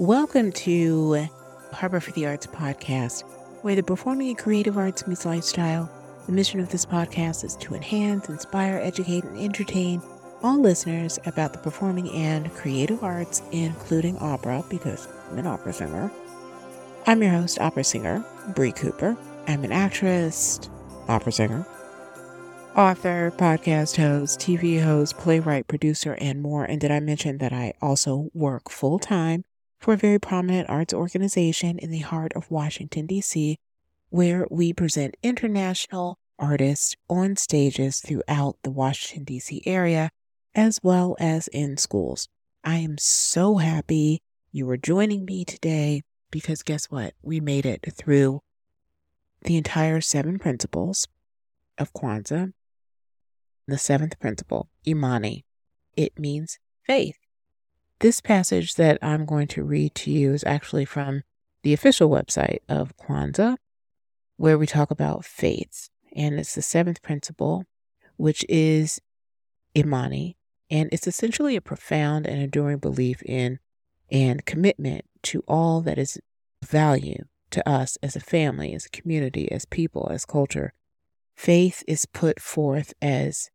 Welcome to Harbour for the Arts podcast, where the performing and creative arts meets lifestyle. The mission of this podcast is to enhance, inspire, educate, and entertain all listeners about the performing and creative arts, including opera, because I'm an opera singer. I'm your host, opera singer, Bri Cooper. I'm an actress, opera singer, author, podcast host, TV host, playwright, producer, and more. And did I mention that I also work full time for a very prominent arts organization in the heart of Washington, D.C., where we present international artists on stages throughout the Washington, D.C. area, as well as in schools. I am so happy you are joining me today because guess what? We made it through the entire seven principles of Kwanzaa. The seventh principle, Imani. It means faith. This passage that I'm going to read to you is actually from the official website of Kwanzaa, where we talk about faith. And it's the seventh principle, which is Imani. And it's essentially a profound and enduring belief in and commitment to all that is value to us as a family, as a community, as people, as culture. Faith is put forth as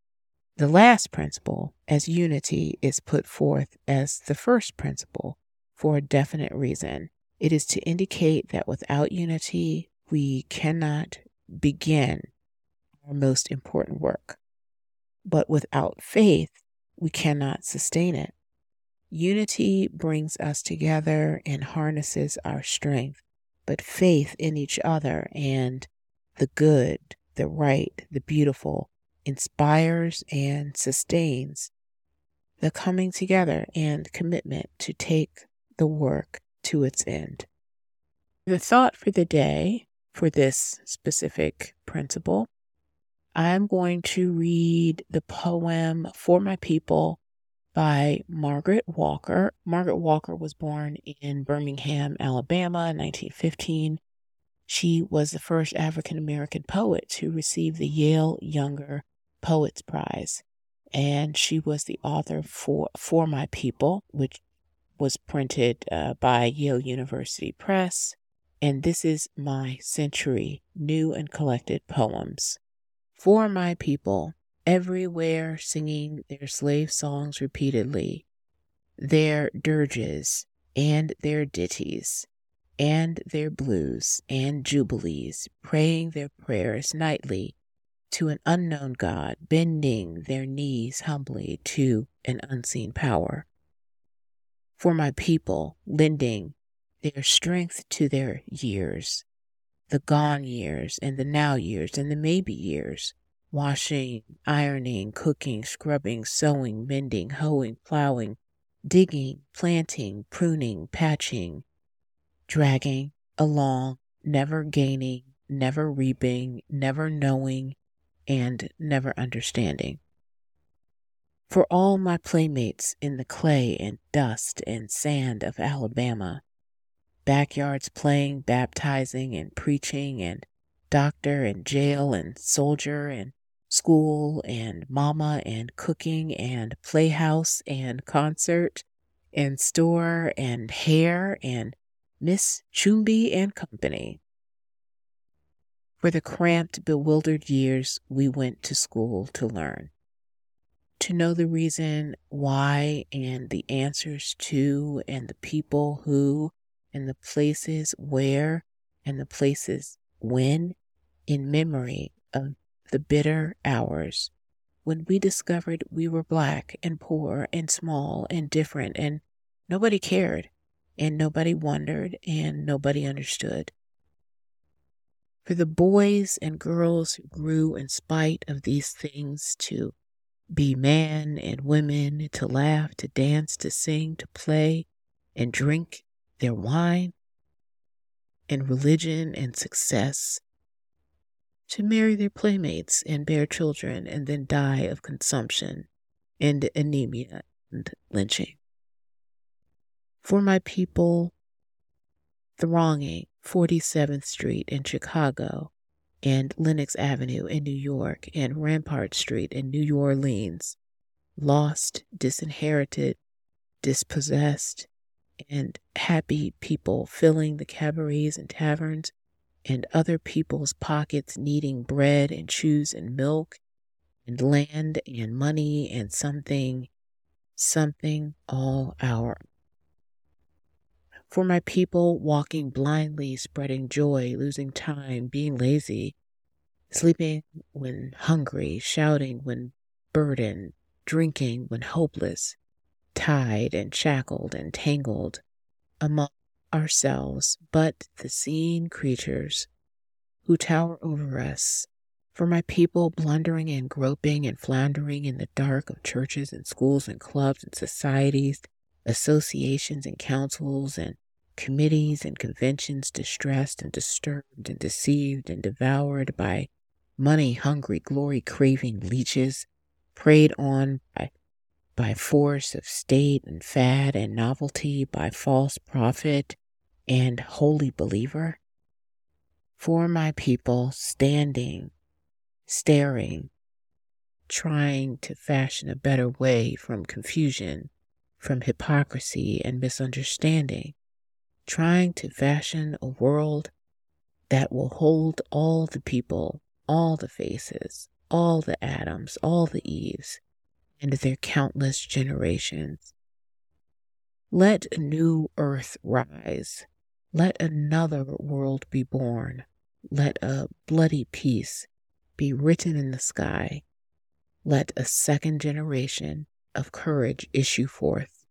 the last principle, as unity, is put forth as the first principle for a definite reason. It is to indicate that without unity, we cannot begin our most important work. But without faith, we cannot sustain it. Unity brings us together and harnesses our strength, but faith in each other and the good, the right, the beautiful inspires and sustains the coming together and commitment to take the work to its end. The thought for the day for this specific principle, I'm going to read the poem For My People by Margaret Walker. Margaret Walker was born in Birmingham, Alabama in 1915. She was the first African American poet to receive the Yale Younger Poets Prize. And she was the author for For My People, which was printed uh, by Yale University Press. And this is my century, new and collected poems. For my people, everywhere singing their slave songs repeatedly, their dirges and their ditties, and their blues and jubilees, praying their prayers nightly to an unknown God, bending their knees humbly to an unseen power. For my people, lending their strength to their years, the gone years and the now years and the maybe years, washing, ironing, cooking, scrubbing, sewing, mending, hoeing, plowing, digging, planting, pruning, patching, dragging along, never gaining, never reaping, never knowing, and never understanding. For all my playmates in the clay and dust and sand of Alabama, backyards playing, baptizing, and preaching, and doctor and jail and soldier and school and mama and cooking and playhouse and concert and store and hair and Miss Chumby and company. For the cramped, bewildered years we went to school to learn. To know the reason why and the answers to and the people who and the places where and the places when in memory of the bitter hours when we discovered we were black and poor and small and different and nobody cared and nobody wondered and nobody understood for the boys and girls who grew in spite of these things to be men and women, to laugh, to dance, to sing, to play, and drink their wine, and religion and success, to marry their playmates and bear children and then die of consumption and anemia and lynching. For my people, thronging 47th Street in Chicago and Lenox Avenue in New York and Rampart Street in New Orleans, lost, disinherited, dispossessed, and happy people filling the cabarets and taverns, and other people's pockets needing bread and shoes and milk, and land and money and something, something all our. For my people walking blindly, spreading joy, losing time, being lazy, sleeping when hungry, shouting when burdened, drinking when hopeless, tied and shackled and tangled among ourselves, but the seen creatures who tower over us. For my people blundering and groping and floundering in the dark of churches and schools and clubs and societies, associations and councils and committees and conventions, distressed and disturbed and deceived and devoured by money hungry, glory craving leeches, preyed on by by force of state and fad and novelty, by false prophet and holy believer? For my people standing, staring, trying to fashion a better way from confusion, from hypocrisy and misunderstanding, trying to fashion a world that will hold all the people, all the faces, all the Adams, all the Eves, and their countless generations. Let a new earth rise. Let another world be born. Let a bloody peace be written in the sky. Let a second generation of courage issue forth.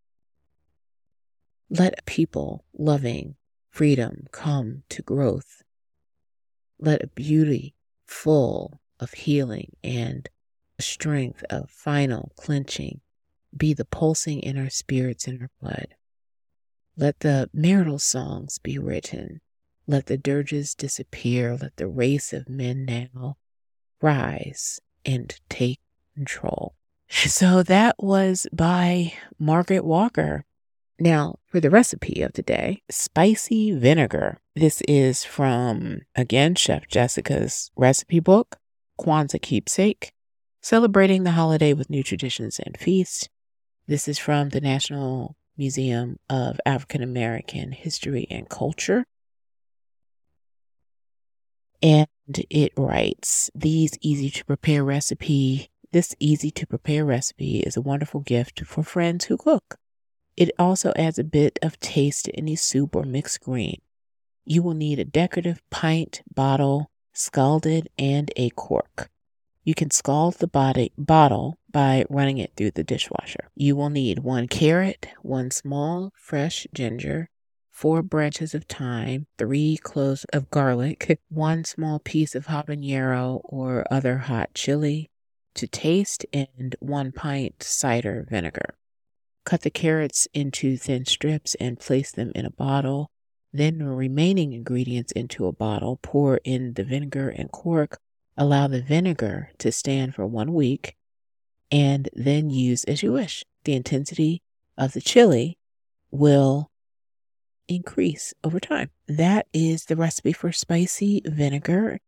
Let a people loving freedom come to growth. Let a beauty full of healing and a strength of final clenching be the pulsing in our spirits and our blood. Let the marital songs be written. Let the dirges disappear. Let the race of men now rise and take control. So that was by Margaret Walker. Now, for the recipe of today, spicy vinegar. This is from, again, Chef Jessica's recipe book, Kwanzaa Keepsake. Celebrating the holiday with new traditions and feasts. This is from the National Museum of African American History and Culture. And it writes These easy to prepare recipe. This easy to prepare recipe is a wonderful gift for friends who cook. It also adds a bit of taste to any soup or mixed green. You will need a decorative pint bottle, scalded, and a cork. You can scald the body, bottle by running it through the dishwasher. You will need one carrot, one small fresh ginger, four branches of thyme, three cloves of garlic, one small piece of habanero or other hot chili to taste, and one pint cider vinegar. Cut the carrots into thin strips and place them in a bottle. Then the remaining ingredients into a bottle. Pour in the vinegar and cork Allow the vinegar to stand for one week and then use as you wish. The intensity of the chili will increase over time. That is the recipe for spicy vinegar.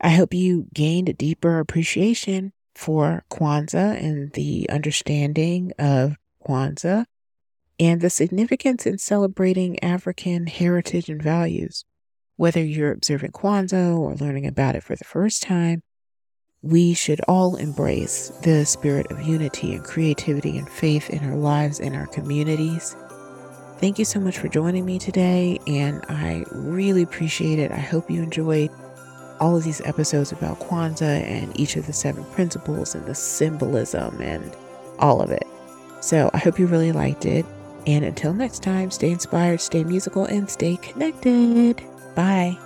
I hope you gained a deeper appreciation for Kwanzaa and the understanding of Kwanzaa and the significance in celebrating African heritage and values. Whether you're observing Kwanzaa or learning about it for the first time, we should all embrace the spirit of unity and creativity and faith in our lives and our communities. Thank you so much for joining me today, and I really appreciate it. I hope you enjoyed all of these episodes about Kwanzaa and each of the seven principles and the symbolism and all of it. So I hope you really liked it. And until next time, stay inspired, stay musical, and stay connected. Bye.